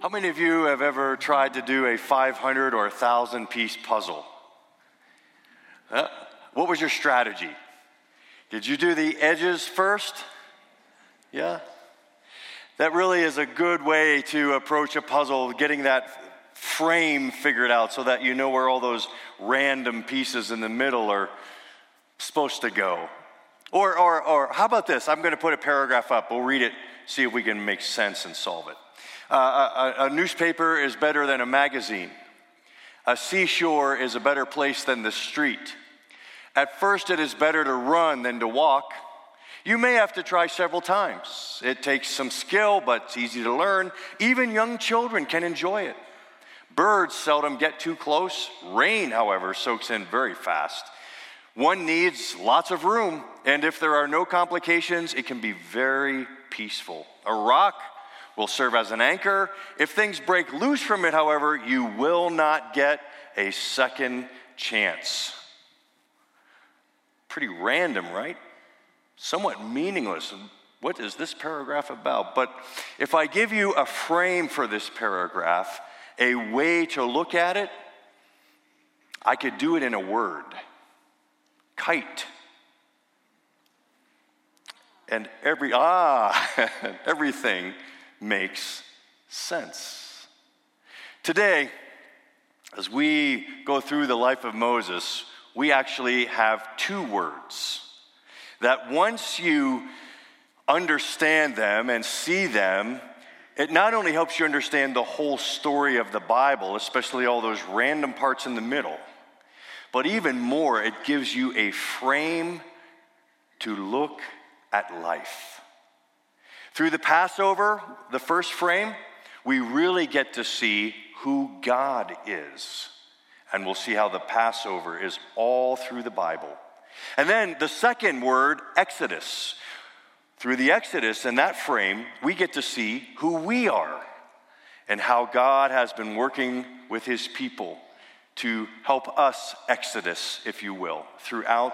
How many of you have ever tried to do a 500 or 1,000 piece puzzle? What was your strategy? Did you do the edges first? Yeah? That really is a good way to approach a puzzle, getting that frame figured out so that you know where all those random pieces in the middle are supposed to go. Or, or, or how about this? I'm going to put a paragraph up. We'll read it, see if we can make sense and solve it. A, a newspaper is better than a magazine. A seashore is a better place than the street. At first, it is better to run than to walk. You may have to try several times. It takes some skill, but it's easy to learn. Even young children can enjoy it. Birds seldom get too close. Rain, however, soaks in very fast. One needs lots of room, and if there are no complications, it can be very peaceful. A rock will serve as an anchor. If things break loose from it, however, you will not get a second chance. Pretty random, right? Somewhat meaningless. What is this paragraph about? But if I give you a frame for this paragraph, a way to look at it, I could do it in a word kite. And every, ah, everything makes sense. Today, as we go through the life of Moses, we actually have two words that once you understand them and see them, it not only helps you understand the whole story of the Bible, especially all those random parts in the middle, but even more, it gives you a frame to look at life. Through the Passover, the first frame, we really get to see who God is. And we'll see how the Passover is all through the Bible. And then the second word, Exodus. Through the Exodus and that frame, we get to see who we are and how God has been working with his people to help us Exodus, if you will, throughout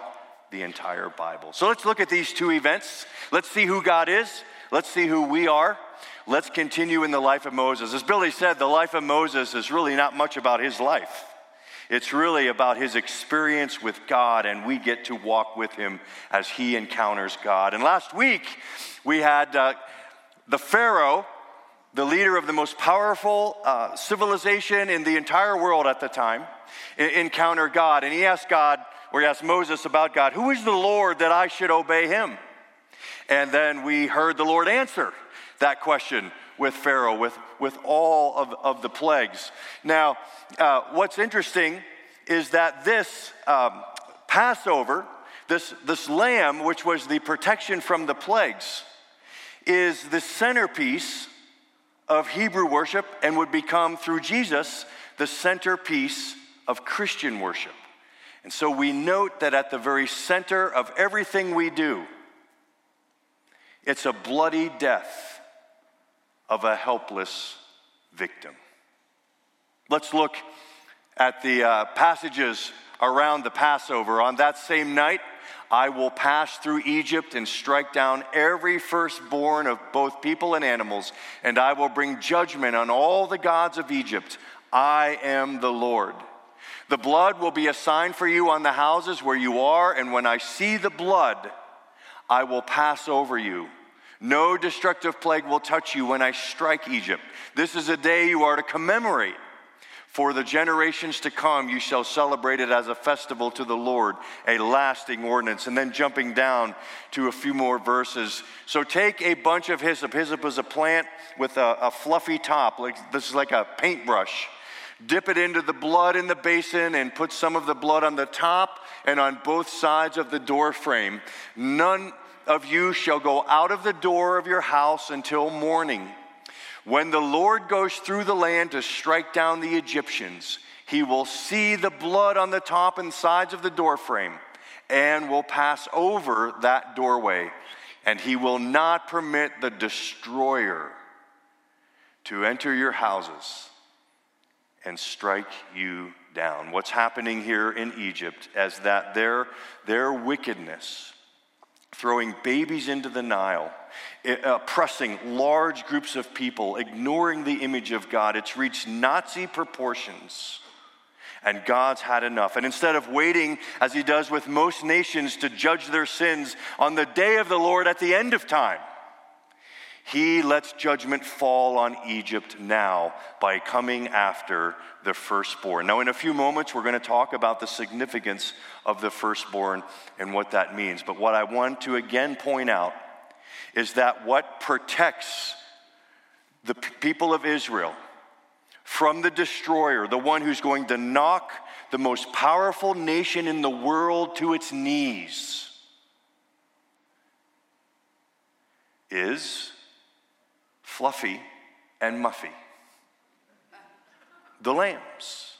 the entire Bible. So let's look at these two events. Let's see who God is Let's see who we are. Let's continue in the life of Moses. As Billy said, the life of Moses is really not much about his life. It's really about his experience with God, and we get to walk with him as he encounters God. And last week, we had uh, the Pharaoh, the leader of the most powerful uh, civilization in the entire world at the time, encounter God. And he asked God, or he asked Moses about God, Who is the Lord that I should obey him? And then we heard the Lord answer that question with Pharaoh, with, with all of, of the plagues. Now, uh, what's interesting is that this um, Passover, this, this lamb, which was the protection from the plagues, is the centerpiece of Hebrew worship and would become, through Jesus, the centerpiece of Christian worship. And so we note that at the very center of everything we do, it's a bloody death of a helpless victim. Let's look at the uh, passages around the Passover. On that same night, I will pass through Egypt and strike down every firstborn of both people and animals, and I will bring judgment on all the gods of Egypt. I am the Lord. The blood will be a sign for you on the houses where you are, and when I see the blood, I will pass over you. No destructive plague will touch you when I strike Egypt. This is a day you are to commemorate. For the generations to come, you shall celebrate it as a festival to the Lord, a lasting ordinance. And then jumping down to a few more verses. So take a bunch of hyssop. Hyssop is a plant with a, a fluffy top. Like, this is like a paintbrush. Dip it into the blood in the basin and put some of the blood on the top and on both sides of the door frame. None of you shall go out of the door of your house until morning. When the Lord goes through the land to strike down the Egyptians, he will see the blood on the top and sides of the doorframe and will pass over that doorway. And he will not permit the destroyer to enter your houses and strike you down. What's happening here in Egypt is that their, their wickedness throwing babies into the Nile, eh, oppressing large groups of people, ignoring the image of God. It's reached Nazi proportions. And God's had enough. And instead of waiting, as He does with most nations, to judge their sins on the day of the Lord at the end of time, he lets judgment fall on Egypt now by coming after the firstborn. Now, in a few moments, we're going to talk about the significance of the firstborn and what that means. But what I want to again point out is that what protects the people of Israel from the destroyer, the one who's going to knock the most powerful nation in the world to its knees, is Fluffy and Muffy, the lambs,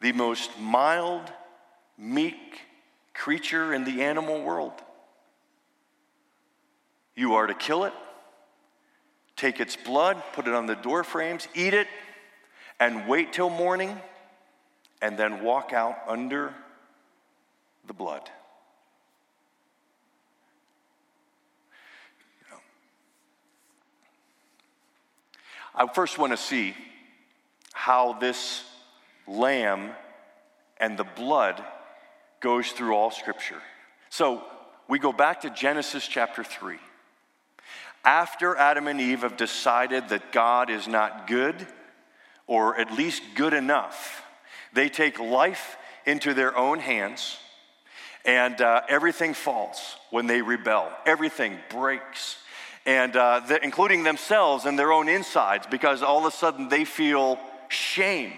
the most mild, meek creature in the animal world. You are to kill it, take its blood, put it on the door frames, eat it, and wait till morning, and then walk out under the blood. I first want to see how this lamb and the blood goes through all scripture. So we go back to Genesis chapter 3. After Adam and Eve have decided that God is not good, or at least good enough, they take life into their own hands, and uh, everything falls when they rebel. Everything breaks and uh, the, including themselves and their own insides, because all of a sudden they feel shame,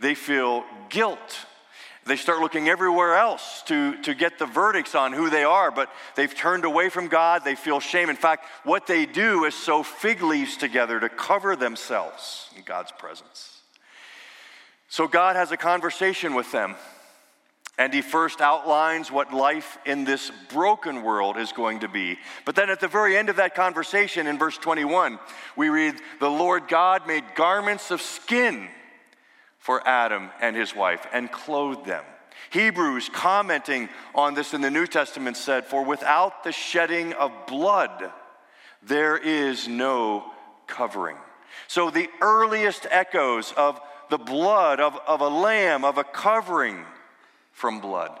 they feel guilt. They start looking everywhere else to, to get the verdicts on who they are, but they've turned away from God. They feel shame. In fact, what they do is sew fig leaves together to cover themselves in God's presence. So God has a conversation with them. And he first outlines what life in this broken world is going to be. But then at the very end of that conversation, in verse 21, we read, The Lord God made garments of skin for Adam and his wife and clothed them. Hebrews, commenting on this in the New Testament, said, For without the shedding of blood, there is no covering. So the earliest echoes of the blood of, of a lamb, of a covering, from blood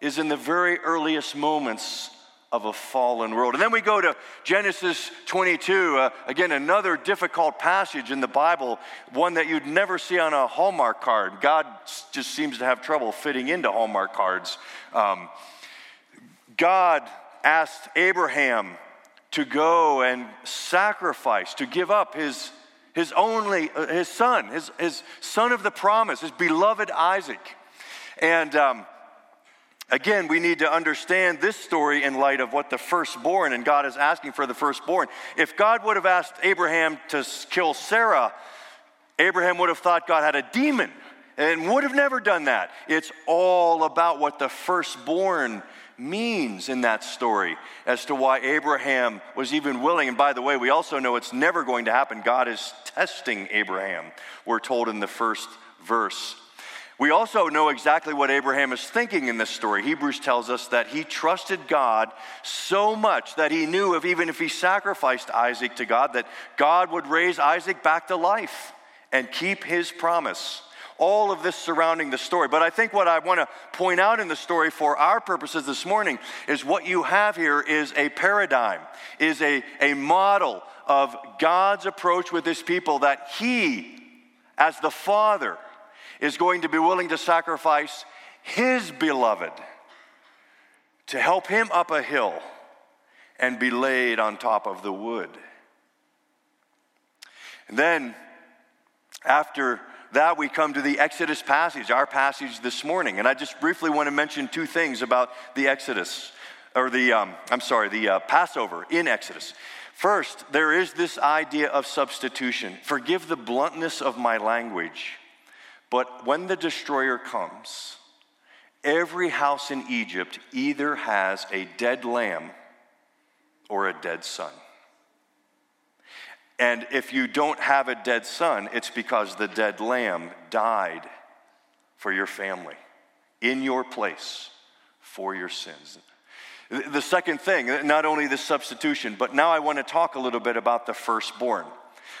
is in the very earliest moments of a fallen world. And then we go to Genesis 22, uh, again, another difficult passage in the Bible, one that you'd never see on a Hallmark card. God just seems to have trouble fitting into Hallmark cards. Um, God asked Abraham to go and sacrifice, to give up his, his only, uh, his son, his, his son of the promise, his beloved Isaac. And um, again, we need to understand this story in light of what the firstborn, and God is asking for the firstborn. If God would have asked Abraham to kill Sarah, Abraham would have thought God had a demon and would have never done that. It's all about what the firstborn means in that story as to why Abraham was even willing. And by the way, we also know it's never going to happen. God is testing Abraham, we're told in the first verse we also know exactly what Abraham is thinking in this story. Hebrews tells us that he trusted God so much that he knew if even if he sacrificed Isaac to God, that God would raise Isaac back to life and keep his promise. All of this surrounding the story. But I think what I want to point out in the story for our purposes this morning is what you have here is a paradigm, is a, a model of God's approach with his people that he, as the Father, is going to be willing to sacrifice his beloved to help him up a hill and be laid on top of the wood. And then, after that, we come to the Exodus passage, our passage this morning. And I just briefly want to mention two things about the Exodus, or the, um, I'm sorry, the uh, Passover in Exodus. First, there is this idea of substitution. Forgive the bluntness of my language. But when the destroyer comes, every house in Egypt either has a dead lamb or a dead son. And if you don't have a dead son, it's because the dead lamb died for your family, in your place, for your sins. The second thing, not only the substitution, but now I want to talk a little bit about the firstborn.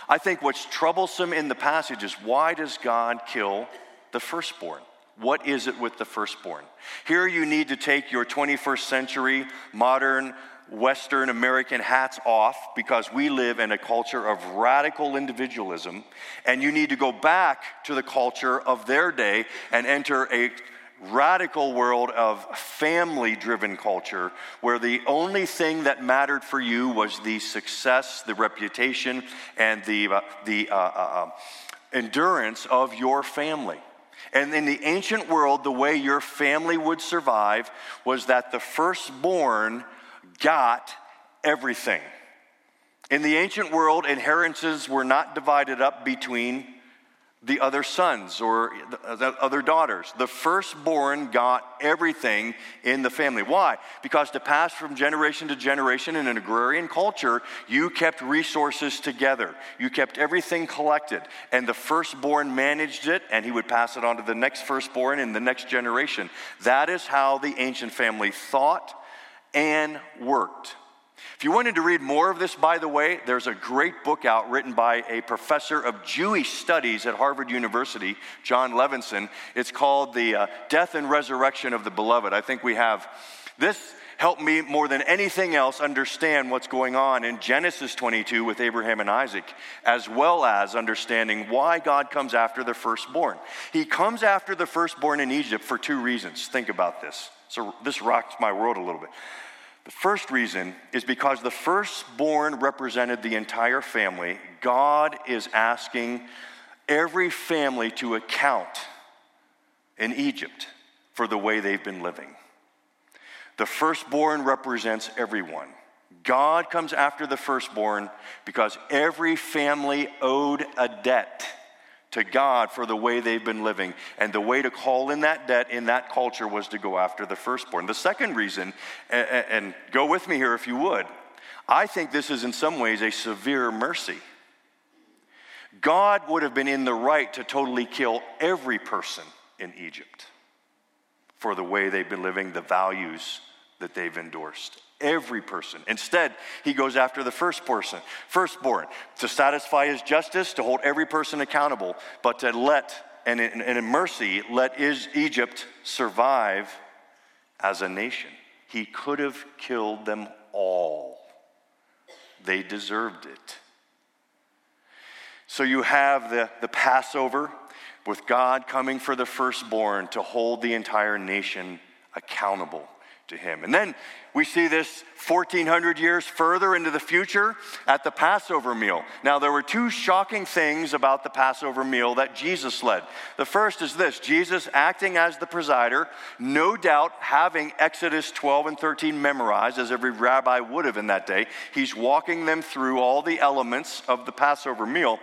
I think what's troublesome in the passage is why does God kill the firstborn? What is it with the firstborn? Here you need to take your 21st century modern Western American hats off because we live in a culture of radical individualism, and you need to go back to the culture of their day and enter a radical world of family driven culture where the only thing that mattered for you was the success, the reputation, and the, uh, the uh, uh, um, endurance of your family. And in the ancient world, the way your family would survive was that the firstborn got everything. In the ancient world, inheritances were not divided up between the other sons or the uh, other daughters. The firstborn got everything in the family. Why? Because to pass from generation to generation in an agrarian culture, you kept resources together. You kept everything collected. And the firstborn managed it, and he would pass it on to the next firstborn in the next generation. That is how the ancient family thought and worked. If you wanted to read more of this, by the way, there's a great book out written by a professor of Jewish studies at Harvard University, Jon Levenson. It's called The uh, Death and Resurrection of the Beloved. I think we have this helped me more than anything else understand what's going on in Genesis 22 with Abraham and Isaac, as well as understanding why God comes after the firstborn. He comes after the firstborn in Egypt for two reasons. Think about this. So, this rocks my world a little bit. The first reason is because the firstborn represented the entire family. God is asking every family to account in Egypt for the way they've been living. The firstborn represents everyone. God comes after the firstborn because every family owed a debt to God for the way they've been living. And the way to call in that debt in that culture was to go after the firstborn. The second reason, and, go with me here if you would, I think this is in some ways a severe mercy. God would have been in the right to totally kill every person in Egypt for the way they've been living, the values that they've endorsed every person. Instead, he goes after the first person, firstborn, to satisfy his justice, to hold every person accountable, but to let, and in, and in mercy, let is Egypt survive as a nation. He could have killed them all. They deserved it. So you have the, the Passover with God coming for the firstborn to hold the entire nation accountable to him. And then we see this 1400 years further into the future at the Passover meal. Now, there were two shocking things about the Passover meal that Jesus led. The first is this Jesus acting as the presider, no doubt having Exodus 12 and 13 memorized, as every rabbi would have in that day. He's walking them through all the elements of the Passover meal.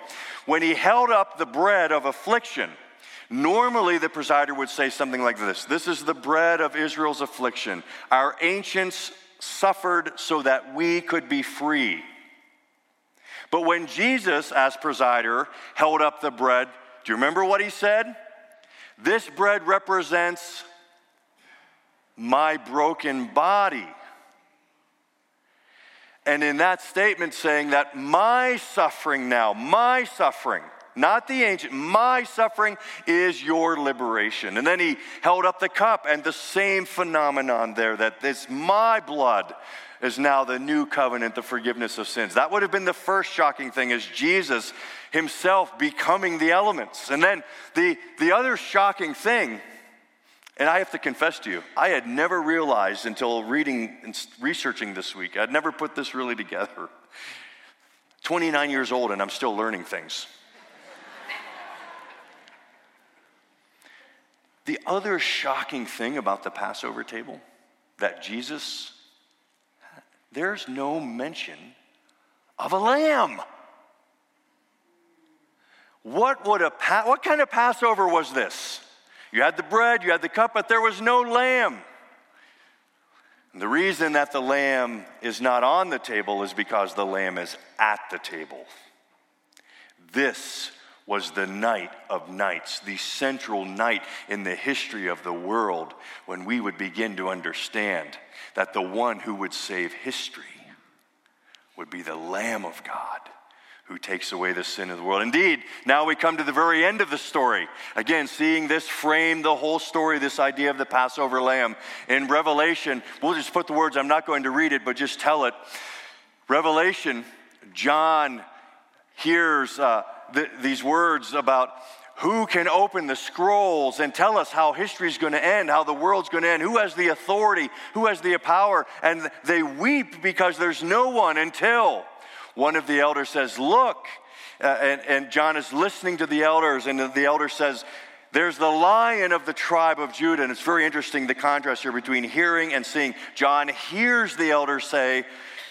When he held up the bread of affliction, Normally, the presider would say something like this This is the bread of Israel's affliction. Our ancients suffered so that we could be free. But when Jesus, as presider, held up the bread, do you remember what he said? This bread represents my broken body. And in that statement, saying that my suffering now, my suffering, not the ancient. My suffering is your liberation. And then he held up the cup, and the same phenomenon there that this my blood is now the new covenant, the forgiveness of sins. That would have been the first shocking thing, is Jesus himself becoming the elements. And then the, the other shocking thing, and I have to confess to you, I had never realized until reading and researching this week, I'd never put this really together. 29 years old, and I'm still learning things. The other shocking thing about the Passover table that Jesus, there's no mention of a lamb. What would a what kind of Passover was this? You had the bread, you had the cup, but there was no lamb. And the reason that the lamb is not on the table is because the lamb is at the table. This was the night of nights, the central night in the history of the world when we would begin to understand that the one who would save history would be the Lamb of God who takes away the sin of the world. Indeed, now we come to the very end of the story. Again, seeing this frame the whole story, this idea of the Passover lamb. In Revelation, we'll just put the words, I'm not going to read it, but just tell it. Revelation, John hears uh, th- these words about who can open the scrolls and tell us how history is going to end, how the world's going to end, who has the authority, who has the power. And they weep because there's no one until one of the elders says, Look. Uh, and, and John is listening to the elders, and the elder says, there's the lion of the tribe of Judah. And it's very interesting the contrast here between hearing and seeing. John hears the elders say,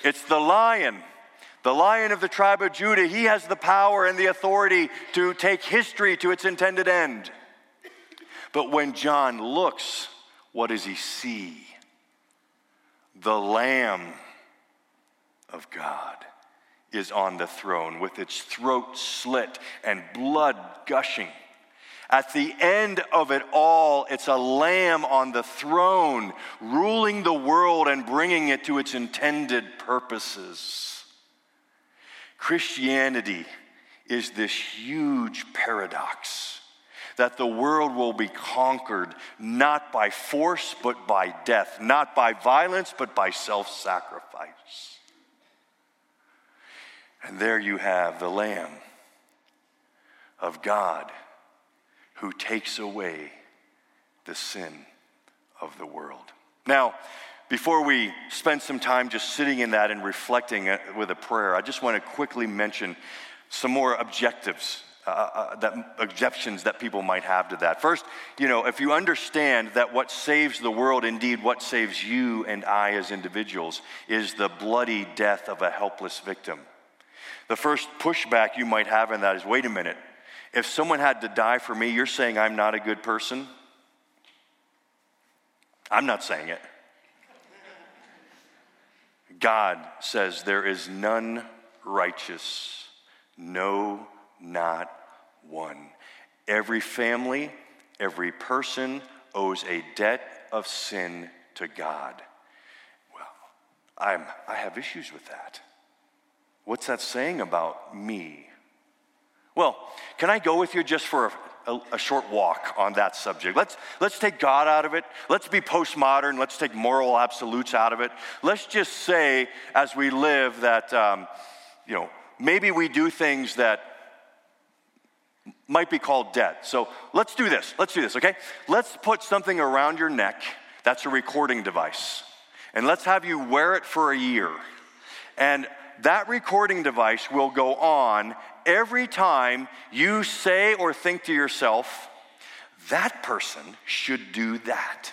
It's the lion the lion of the tribe of Judah, he has the power and the authority to take history to its intended end. But when John looks, what does he see? The Lamb of God is on the throne with its throat slit and blood gushing. At the end of it all, it's a lamb on the throne, ruling the world and bringing it to its intended purposes. Christianity is this huge paradox that the world will be conquered not by force but by death, not by violence but by self sacrifice. And there you have the Lamb of God who takes away the sin of the world. Now, before we spend some time just sitting in that and reflecting uh, with a prayer, I just want to quickly mention some more objectives, uh, uh, that, objections that people might have to that. First, you know, if you understand that what saves the world, indeed what saves you and I as individuals, is the bloody death of a helpless victim. The first pushback you might have in that is wait a minute, if someone had to die for me, you're saying I'm not a good person? I'm not saying it. God says, There is none righteous, no, not one. Every family, every person owes a debt of sin to God. Well, I'm, I have issues with that. What's that saying about me? Well, can I go with you just for a, a, a, short walk on that subject. Let's, let's take God out of it. Let's be postmodern. Let's take moral absolutes out of it. Let's just say, as we live, that, um, you know, maybe we do things that might be called debt. So let's do this. Let's do this, okay? Let's put something around your neck that's a recording device. And let's have you wear it for a year. And that recording device will go on every time you say or think to yourself, that person should do that.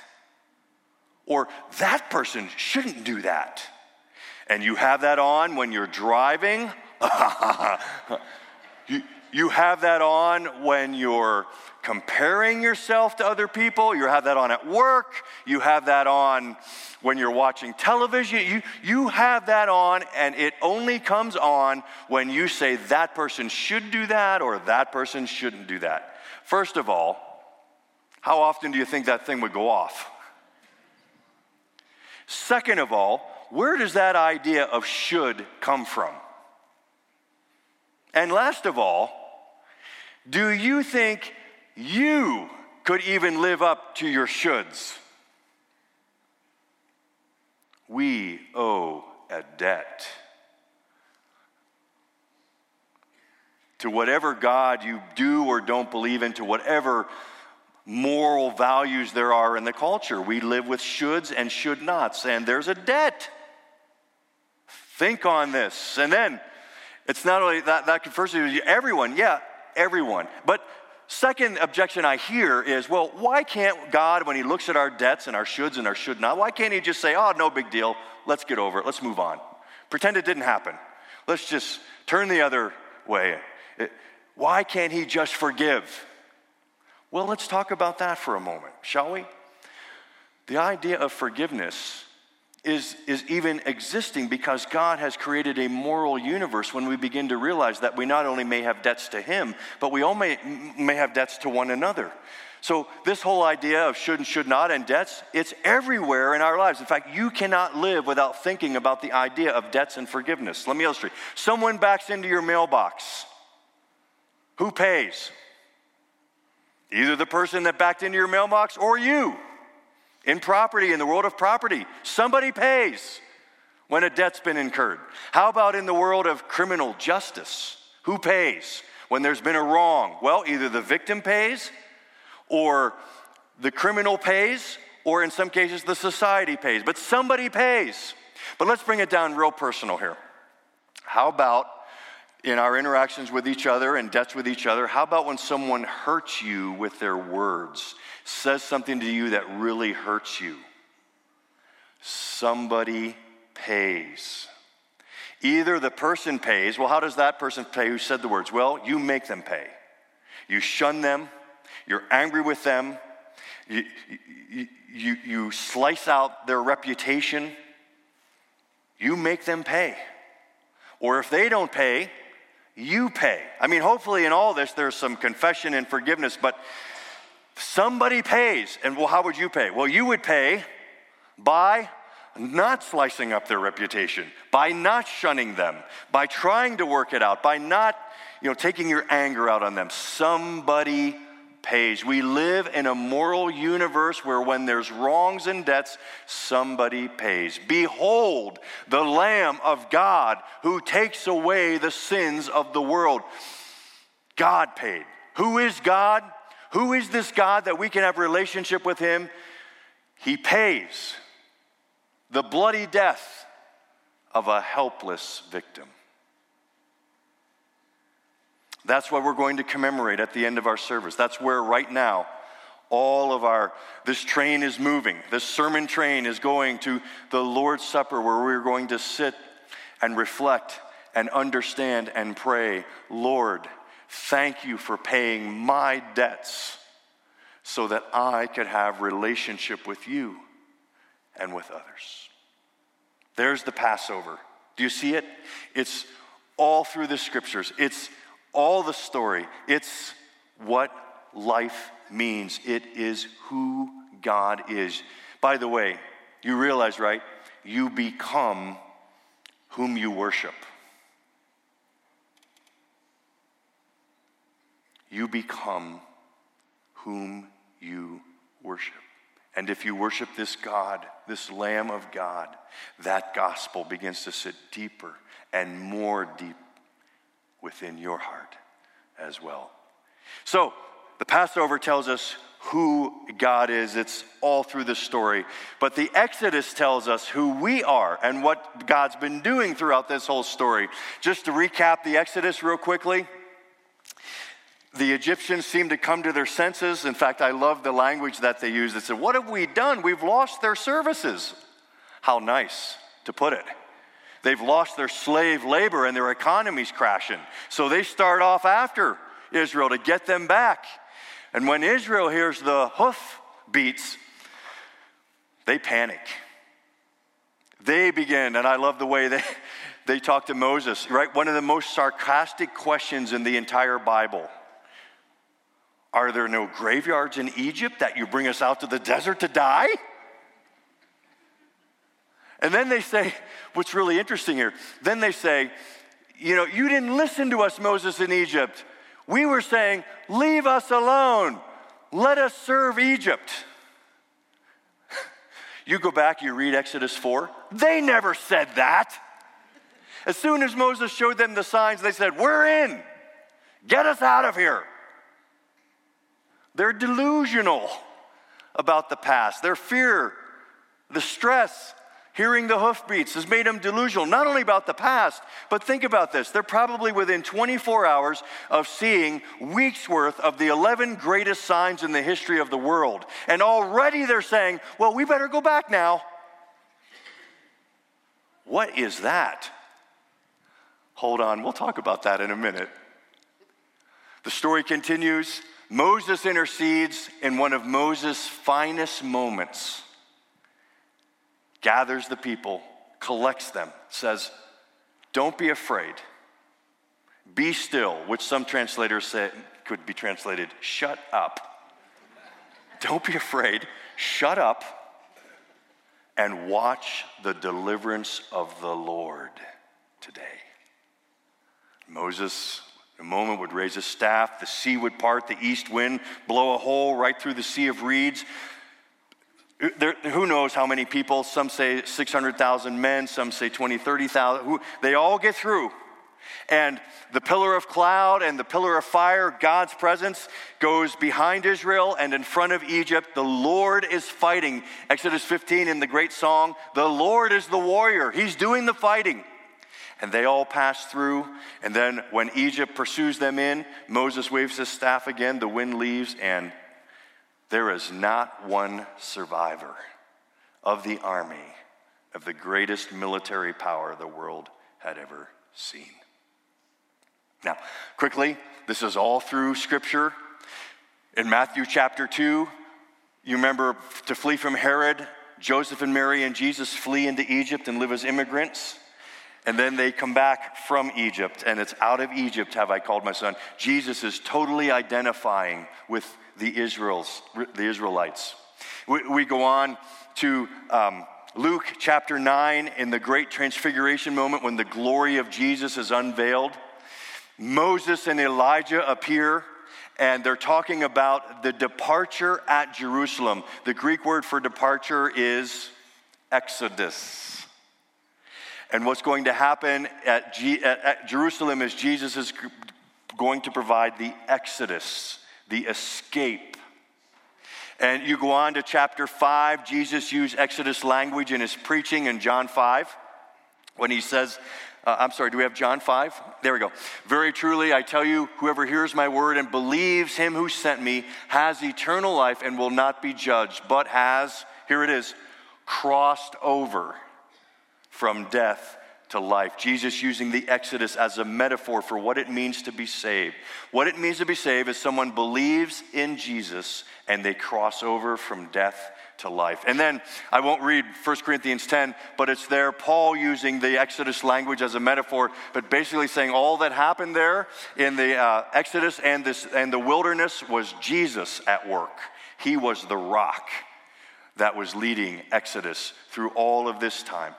Or that person shouldn't do that. And you have that on when you're driving. you, you have that on when you're comparing yourself to other people. You have that on at work. You have that on when you're watching television. You, you have that on, and it only comes on when you say that person should do that or that person shouldn't do that. First of all, how often do you think that thing would go off? Second of all, where does that idea of should come from? And last of all, do you think you could even live up to your shoulds? We owe a debt. To whatever God you do or don't believe in, to whatever moral values there are in the culture. We live with shoulds and should nots, and there's a debt. Think on this. And then it's not only that, that confers to everyone, yeah, everyone. But second objection I hear is, well, why can't God, when He looks at our debts and our shoulds and our should not, why can't He just say, oh, no big deal, let's get over it, let's move on? Pretend it didn't happen. Let's just turn the other way. Why can't He just forgive? Well, let's talk about that for a moment, shall we? The idea of forgiveness is, is even existing because God has created a moral universe when we begin to realize that we not only may have debts to Him, but we all may, may have debts to one another. So, this whole idea of should and should not and debts, it's everywhere in our lives. In fact, you cannot live without thinking about the idea of debts and forgiveness. Let me illustrate. Someone backs into your mailbox. Who pays? Either the person that backed into your mailbox or you. In property, in the world of property, somebody pays when a debt's been incurred. How about in the world of criminal justice? Who pays when there's been a wrong? Well, either the victim pays, or the criminal pays, or in some cases, the society pays. But somebody pays. But let's bring it down real personal here. How about in our interactions with each other and debts with each other, how about when someone hurts you with their words, says something to you that really hurts you? Somebody pays. Either the person pays, well, how does that person pay who said the words? Well, you make them pay. You shun them, you're angry with them, you, you, you, slice out their reputation, you make them pay. Or if they don't pay, you pay. I mean, hopefully, in all this, there's some confession and forgiveness, but somebody pays. And well, how would you pay? Well, you would pay by not slicing up their reputation, by not shunning them, by trying to work it out, by not, you know, taking your anger out on them. Somebody We live in a moral universe where when there's wrongs and debts, somebody pays. Behold the Lamb of God who takes away the sins of the world. God paid. Who is God? Who is this God that we can have relationship with him? He pays the bloody death of a helpless victim. That's what we're going to commemorate at the end of our service. That's where right now all of our this train is moving. This sermon train is going to the Lord's Supper where we're going to sit and reflect and understand and pray, Lord, thank you for paying my debts so that I could have relationship with you and with others. There's the Passover. Do you see it? It's all through the scriptures. It's all the story. It's what life means, it is who God is. By the way, you realize, right? You become whom you worship. You become whom you worship. And if you worship this God, this Lamb of God, that gospel begins to sit deeper and more deep within your heart as well. So, the Passover tells us who God is. It's all through the story. But the Exodus tells us who we are and what God's been doing throughout this whole story. Just to recap the Exodus real quickly. The Egyptians seem to come to their senses. In fact, I love the language that they use. They said, What have we done? We've lost their services. How nice to put it. They've lost their slave labor and their economy's crashing. So they start off after Israel to get them back. And when Israel hears the hoof beats, they panic. They begin, and I love the way they, they talk to Moses, right? One of the most sarcastic questions in the entire Bible. Are there no graveyards in Egypt that you bring us out to the desert to die? And then they say, what's really interesting here, then they say, you know, you didn't listen to us, Moses, in Egypt. We were saying, leave us alone. Let us serve Egypt. You go back, you read Exodus 4. They never said that. As soon as Moses showed them the signs, they said, We're in. Get us out of here. They're delusional about the past. Their fear, the stress, Hearing the hoofbeats has made them delusional, not only about the past, but think about this. They're probably within 24 hours of seeing weeks worth of the 11 greatest signs in the history of the world. And already they're saying, well, we better go back now. What is that? Hold on, we'll talk about that in a minute. The story continues. Moses intercedes in one of Moses' finest moments gathers the people, collects them, says, Don't be afraid. Be still, which some translators say could be translated, shut up. Don't be afraid. Shut up and watch the deliverance of the Lord today. Moses, in a moment, would raise a staff, the sea would part, the east wind blow a hole right through the sea of reeds. There, who knows how many people? Some say 600,000 men, some say 20, 30,000. They all get through. And the pillar of cloud and the pillar of fire, God's presence, goes behind Israel and in front of Egypt. The Lord is fighting. Exodus 15 in the great song, the Lord is the warrior. He's doing the fighting. And they all pass through. And then when Egypt pursues them in, Moses waves his staff again, the wind leaves, and there is not one survivor of the army of the greatest military power the world had ever seen. Now, quickly, this is all through Scripture. In Matthew chapter 2, you remember to flee from Herod, Joseph and Mary and Jesus flee into Egypt and live as immigrants. And then they come back from Egypt, and it's out of Egypt have I called my son. Jesus is totally identifying with the Israels, the Israelites. We, we go on to um, Luke chapter 9 in the great transfiguration moment when the glory of Jesus is unveiled. Moses and Elijah appear and they're talking about the departure at Jerusalem. The Greek word for departure is exodus. And what's going to happen at, G- at, at Jerusalem is Jesus is going to provide the exodus, the escape. And you go on to chapter 5, Jesus used Exodus language in his preaching in John 5 when he says, uh, I'm sorry, do we have John 5? There we go. Very truly, I tell you, whoever hears my word and believes him who sent me has eternal life and will not be judged, but has, here it is, crossed over from death to life. Jesus using the Exodus as a metaphor for what it means to be saved. What it means to be saved is someone believes in Jesus and they cross over from death to life. And then I won't read 1 Corinthians 10, but it's there, Paul using the Exodus language as a metaphor, but basically saying all that happened there in the uh, Exodus and, this, and the wilderness was Jesus at work. He was the rock that was leading Exodus through all of this time.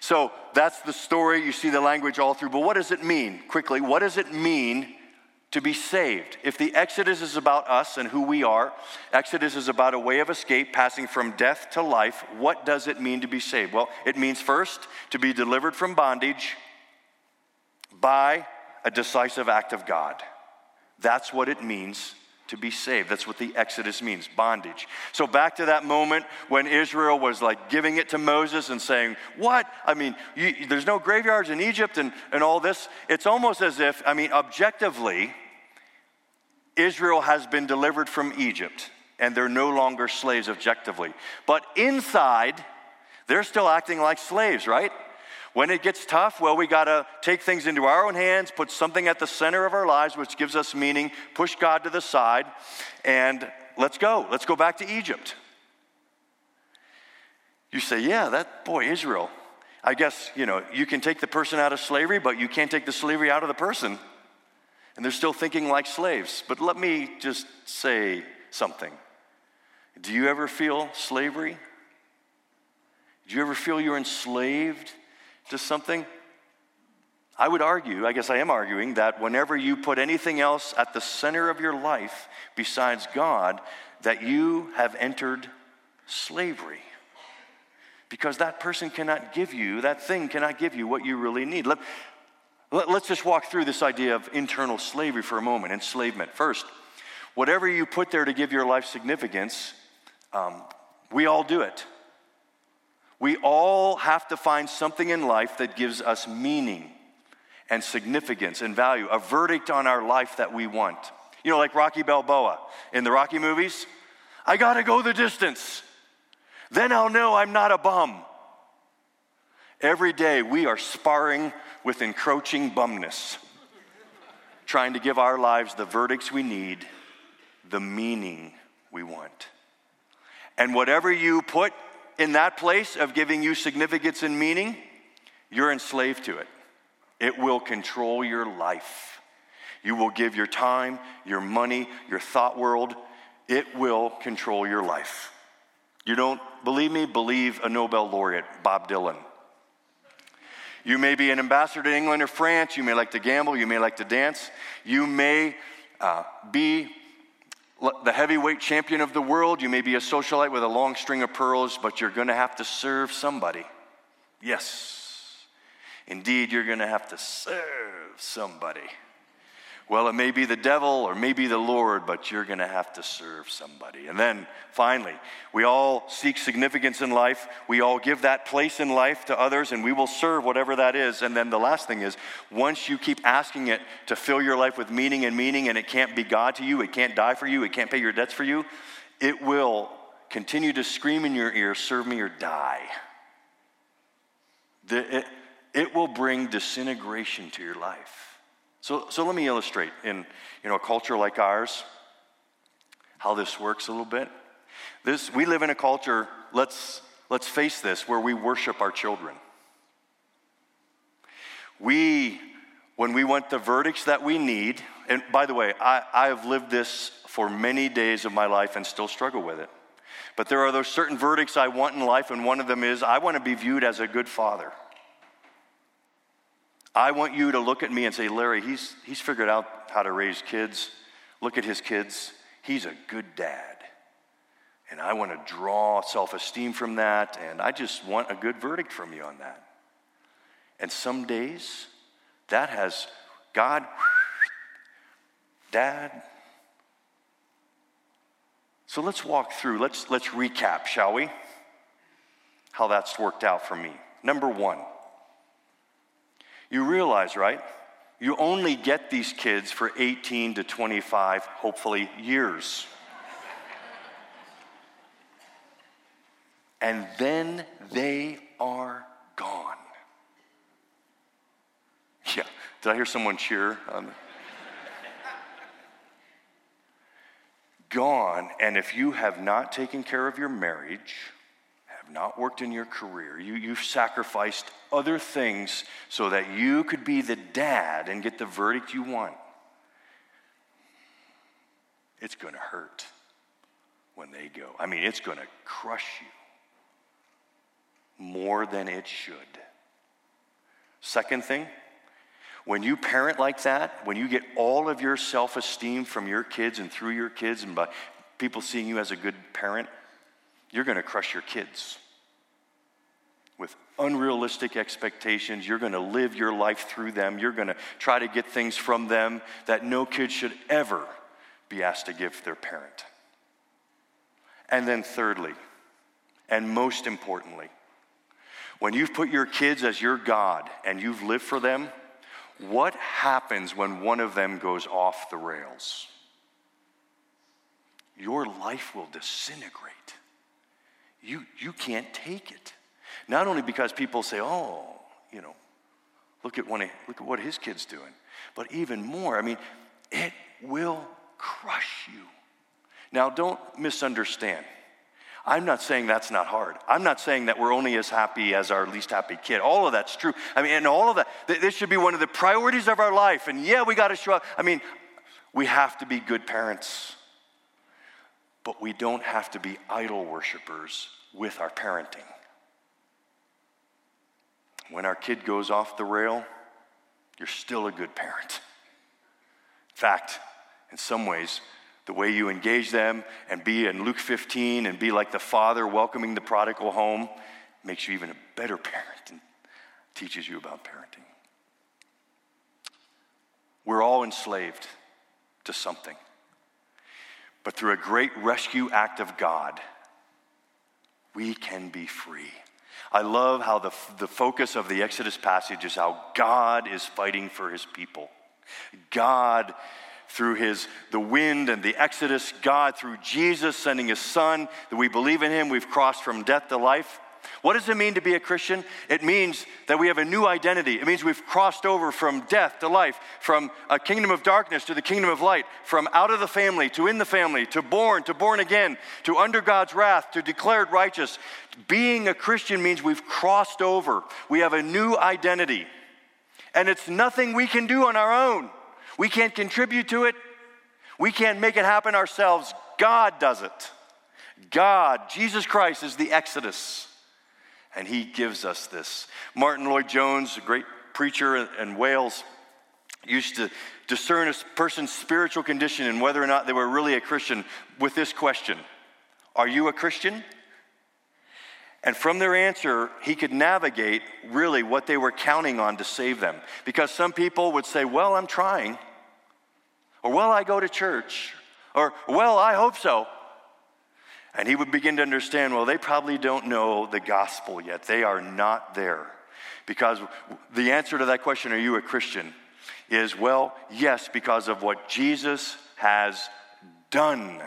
So that's the story. You see the language all through. But what does it mean? Quickly, what does it mean to be saved. If the Exodus is about us and who we are, Exodus is about a way of escape, passing from death to life, what does it mean to be saved? Well, it means first to be delivered from bondage by a decisive act of God. That's what it means to be saved. That's what the Exodus means bondage. So, back to that moment when Israel was like giving it to Moses and saying, What? I mean, you, there's no graveyards in Egypt and, and all this. It's almost as if, I mean, objectively, Israel has been delivered from Egypt and they're no longer slaves objectively. But inside, they're still acting like slaves, right? When it gets tough, well, we got to take things into our own hands, put something at the center of our lives, which gives us meaning, push God to the side, and let's go. Let's go back to Egypt. You say, yeah, that boy, Israel. I guess, you know, you can take the person out of slavery, but you can't take the slavery out of the person and they're still thinking like slaves. But let me just say something. Do you ever feel slavery? Do you ever feel you're enslaved to something? I would argue, I guess I am arguing, that whenever you put anything else at the center of your life besides God, that you have entered slavery. Because that person cannot give you, that thing cannot give you what you really need. Let, Let's just walk through this idea of internal slavery for a moment, enslavement. First, whatever you put there to give your life significance, um, we all do it. We all have to find something in life that gives us meaning and significance and value, a verdict on our life that we want. You know, like Rocky Balboa in the Rocky movies. I gotta go the distance. Then I'll know I'm not a bum. Every day we are sparring with encroaching bumness, trying to give our lives the verdicts we need, the meaning we want. And whatever you put in that place of giving you significance and meaning, you're enslaved to it. It will control your life. You will give your time, your money, your thought world. It will control your life. You don't believe me? Believe a Nobel laureate, Bob Dylan. You may be an ambassador to England or France. You may like to gamble. You may like to dance. You may uh, be the heavyweight champion of the world. You may be a socialite with a long string of pearls, but you're going to have to serve somebody. Yes. Indeed, you're going to have to serve somebody. Well, it may be the devil or maybe the Lord, but you're going to have to serve somebody. And then finally, we all seek significance in life. We all give that place in life to others, and we will serve whatever that is. And then the last thing is once you keep asking it to fill your life with meaning and meaning, and it can't be God to you, it can't die for you, it can't pay your debts for you, it will continue to scream in your ear, serve me or die. The, it, it will bring disintegration to your life. So, so let me illustrate in you know, a culture like ours how this works a little bit. This, we live in a culture, let's, let's face this, where we worship our children. We, when we want the verdicts that we need, and by the way, I, I have lived this for many days of my life and still struggle with it. But there are those certain verdicts I want in life, and one of them is I want to be viewed as a good father. I want you to look at me and say, Larry, he's, he's figured out how to raise kids. Look at his kids. He's a good dad. And I want to draw self esteem from that, and I just want a good verdict from you on that. And some days, that has God, dad. So let's walk through, let's, let's recap, shall we? How that's worked out for me. Number one, you realize, right? You only get these kids for 18 to 25, hopefully, years. and then they are gone. Yeah, did I hear someone cheer? gone, and if you have not taken care of your marriage, not worked in your career. You, you've sacrificed other things so that you could be the dad and get the verdict you want. It's going to hurt when they go. I mean, it's going to crush you more than it should. Second thing, when you parent like that, when you get all of your self esteem from your kids and through your kids and by people seeing you as a good parent, you're going to crush your kids with unrealistic expectations. You're going to live your life through them. You're going to try to get things from them that no kid should ever be asked to give their parent. And then, thirdly, and most importantly, when you've put your kids as your God and you've lived for them, what happens when one of them goes off the rails? Your life will disintegrate. You, you can't take it. Not only because people say, oh, you know, look at, one, look at what his kid's doing, but even more, I mean, it will crush you. Now, don't misunderstand. I'm not saying that's not hard. I'm not saying that we're only as happy as our least happy kid. All of that's true. I mean, and all of that, this should be one of the priorities of our life. And yeah, we got to show up. I mean, we have to be good parents, but we don't have to be idol worshippers with our parenting. When our kid goes off the rail, you're still a good parent. In fact, in some ways, the way you engage them and be in Luke 15 and be like the father welcoming the prodigal home makes you even a better parent and teaches you about parenting. We're all enslaved to something. But through a great rescue act of God, we can be free. I love how the, the focus of the Exodus passage is how God is fighting for his people. God through his the wind and the exodus god through jesus sending his son that we believe in him we've crossed from death to life What does it mean to be a Christian? It means that we have a new identity. It means we've crossed over from death to life, from a kingdom of darkness to the kingdom of light, from out of the family to in the family, to born to born again, to under God's wrath, to declared righteous. Being a Christian means we've crossed over. We have a new identity. And it's nothing we can do on our own. We can't contribute to it. We can't make it happen ourselves. God does it. God, Jesus Christ, is the Exodus and he gives us this. Martyn Lloyd-Jones, a great preacher in Wales, used to discern a person's spiritual condition and whether or not they were really a Christian with this question Are you a Christian? And from their answer, he could navigate really what they were counting on to save them. Because some people would say, Well, I'm trying. Or, Well, I go to church. Or, Well, I hope so. And he would begin to understand well, they probably don't know the gospel yet. They are not there. Because the answer to that question, are you a Christian, is well, yes, because of what Jesus has done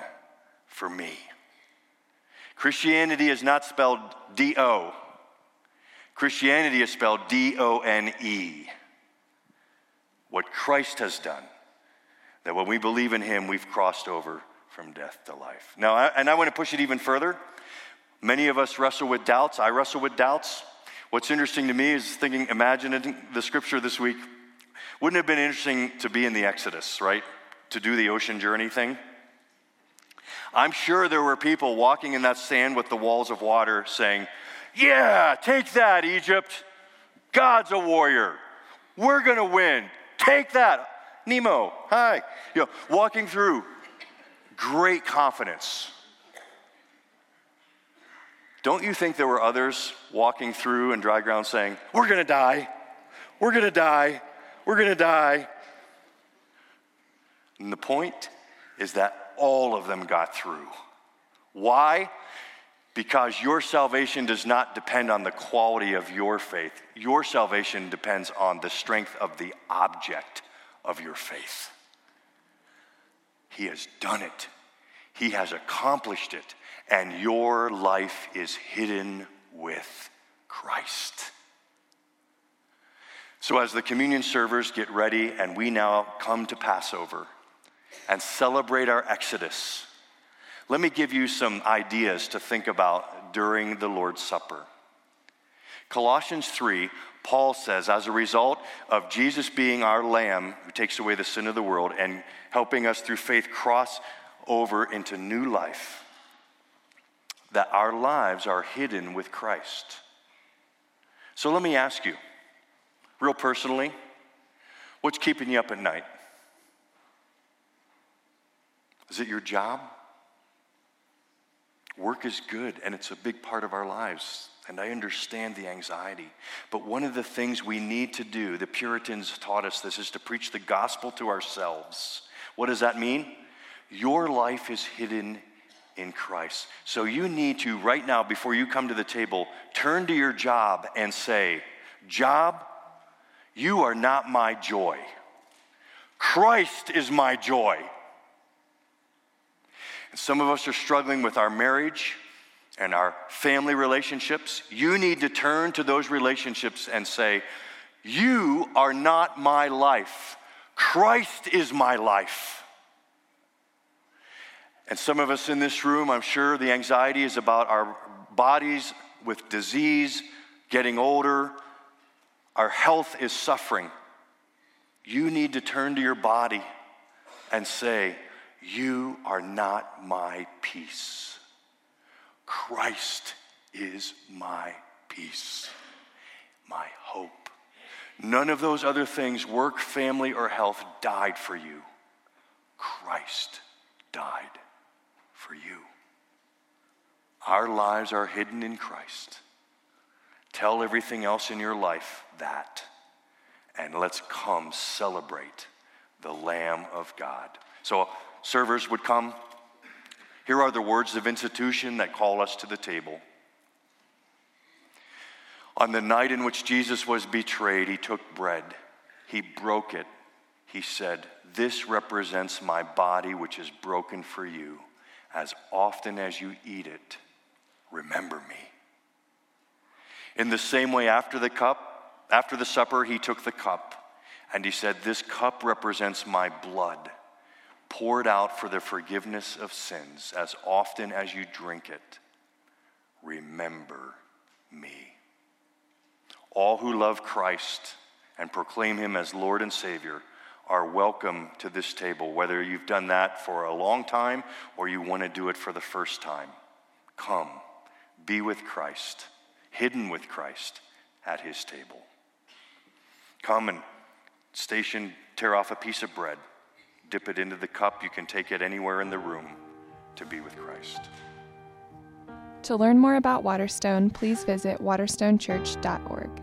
for me. Christianity is not spelled D O, Christianity is spelled D O N E. What Christ has done, that when we believe in Him, we've crossed over from death to life. Now, I, and I want to push it even further. Many of us wrestle with doubts. I wrestle with doubts. What's interesting to me is thinking, imagining the scripture this week. Wouldn't it have been interesting to be in the Exodus, right? To do the ocean journey thing? I'm sure there were people walking in that sand with the walls of water saying, Yeah, take that, Egypt. God's a warrior. We're going to win. Take that. Nemo, hi. You know, walking through great confidence. Don't you think there were others walking through and dry ground saying, We're going to die. We're going to die. We're going to die. And the point is that all of them got through. Why? Because your salvation does not depend on the quality of your faith. Your salvation depends on the strength of the object of your faith. He has done it, He has accomplished it, and your life is hidden with Christ. So, as the communion servers get ready and we now come to Passover and celebrate our Exodus, let me give you some ideas to think about during the Lord's Supper. Colossians 3 Paul says, as a result of Jesus being our lamb who takes away the sin of the world and helping us through faith cross over into new life, that our lives are hidden with Christ. So let me ask you, real personally, what's keeping you up at night? Is it your job? Work is good and it's a big part of our lives. And I understand the anxiety. But one of the things we need to do, the Puritans taught us this, is to preach the gospel to ourselves. What does that mean? Your life is hidden in Christ. So you need to, right now, before you come to the table, turn to your job and say, Job, you are not my joy. Christ is my joy. And some of us are struggling with our marriage and our family relationships, you need to turn to those relationships and say, You are not my life. Christ is my life. And some of us in this room, I'm sure the anxiety is about our bodies with disease, getting older, our health is suffering. You need to turn to your body and say, You are not my peace. Christ is my peace, my hope. None of those other things, work, family, or health, died for you. Christ died for you. Our lives are hidden in Christ. Tell everything else in your life that. And let's come celebrate the Lamb of God. So, servers would come. Here are the words of institution that call us to the table. On the night in which Jesus was betrayed, he took bread, he broke it. He said, This represents my body, which is broken for you. As often as you eat it, remember me. In the same way, after the cup, after the supper, he took the cup and he said, This cup represents my blood, poured out for the forgiveness of sins. As often as you drink it, remember me. All who love Christ and proclaim him as Lord and Savior are welcome to this table, whether you've done that for a long time or you want to do it for the first time. Come, be with Christ, hidden with Christ at his table. Come and station, tear off a piece of bread, dip it into the cup. You can take it anywhere in the room to be with Christ. To learn more about Waterstone, please visit waterstonechurch.org.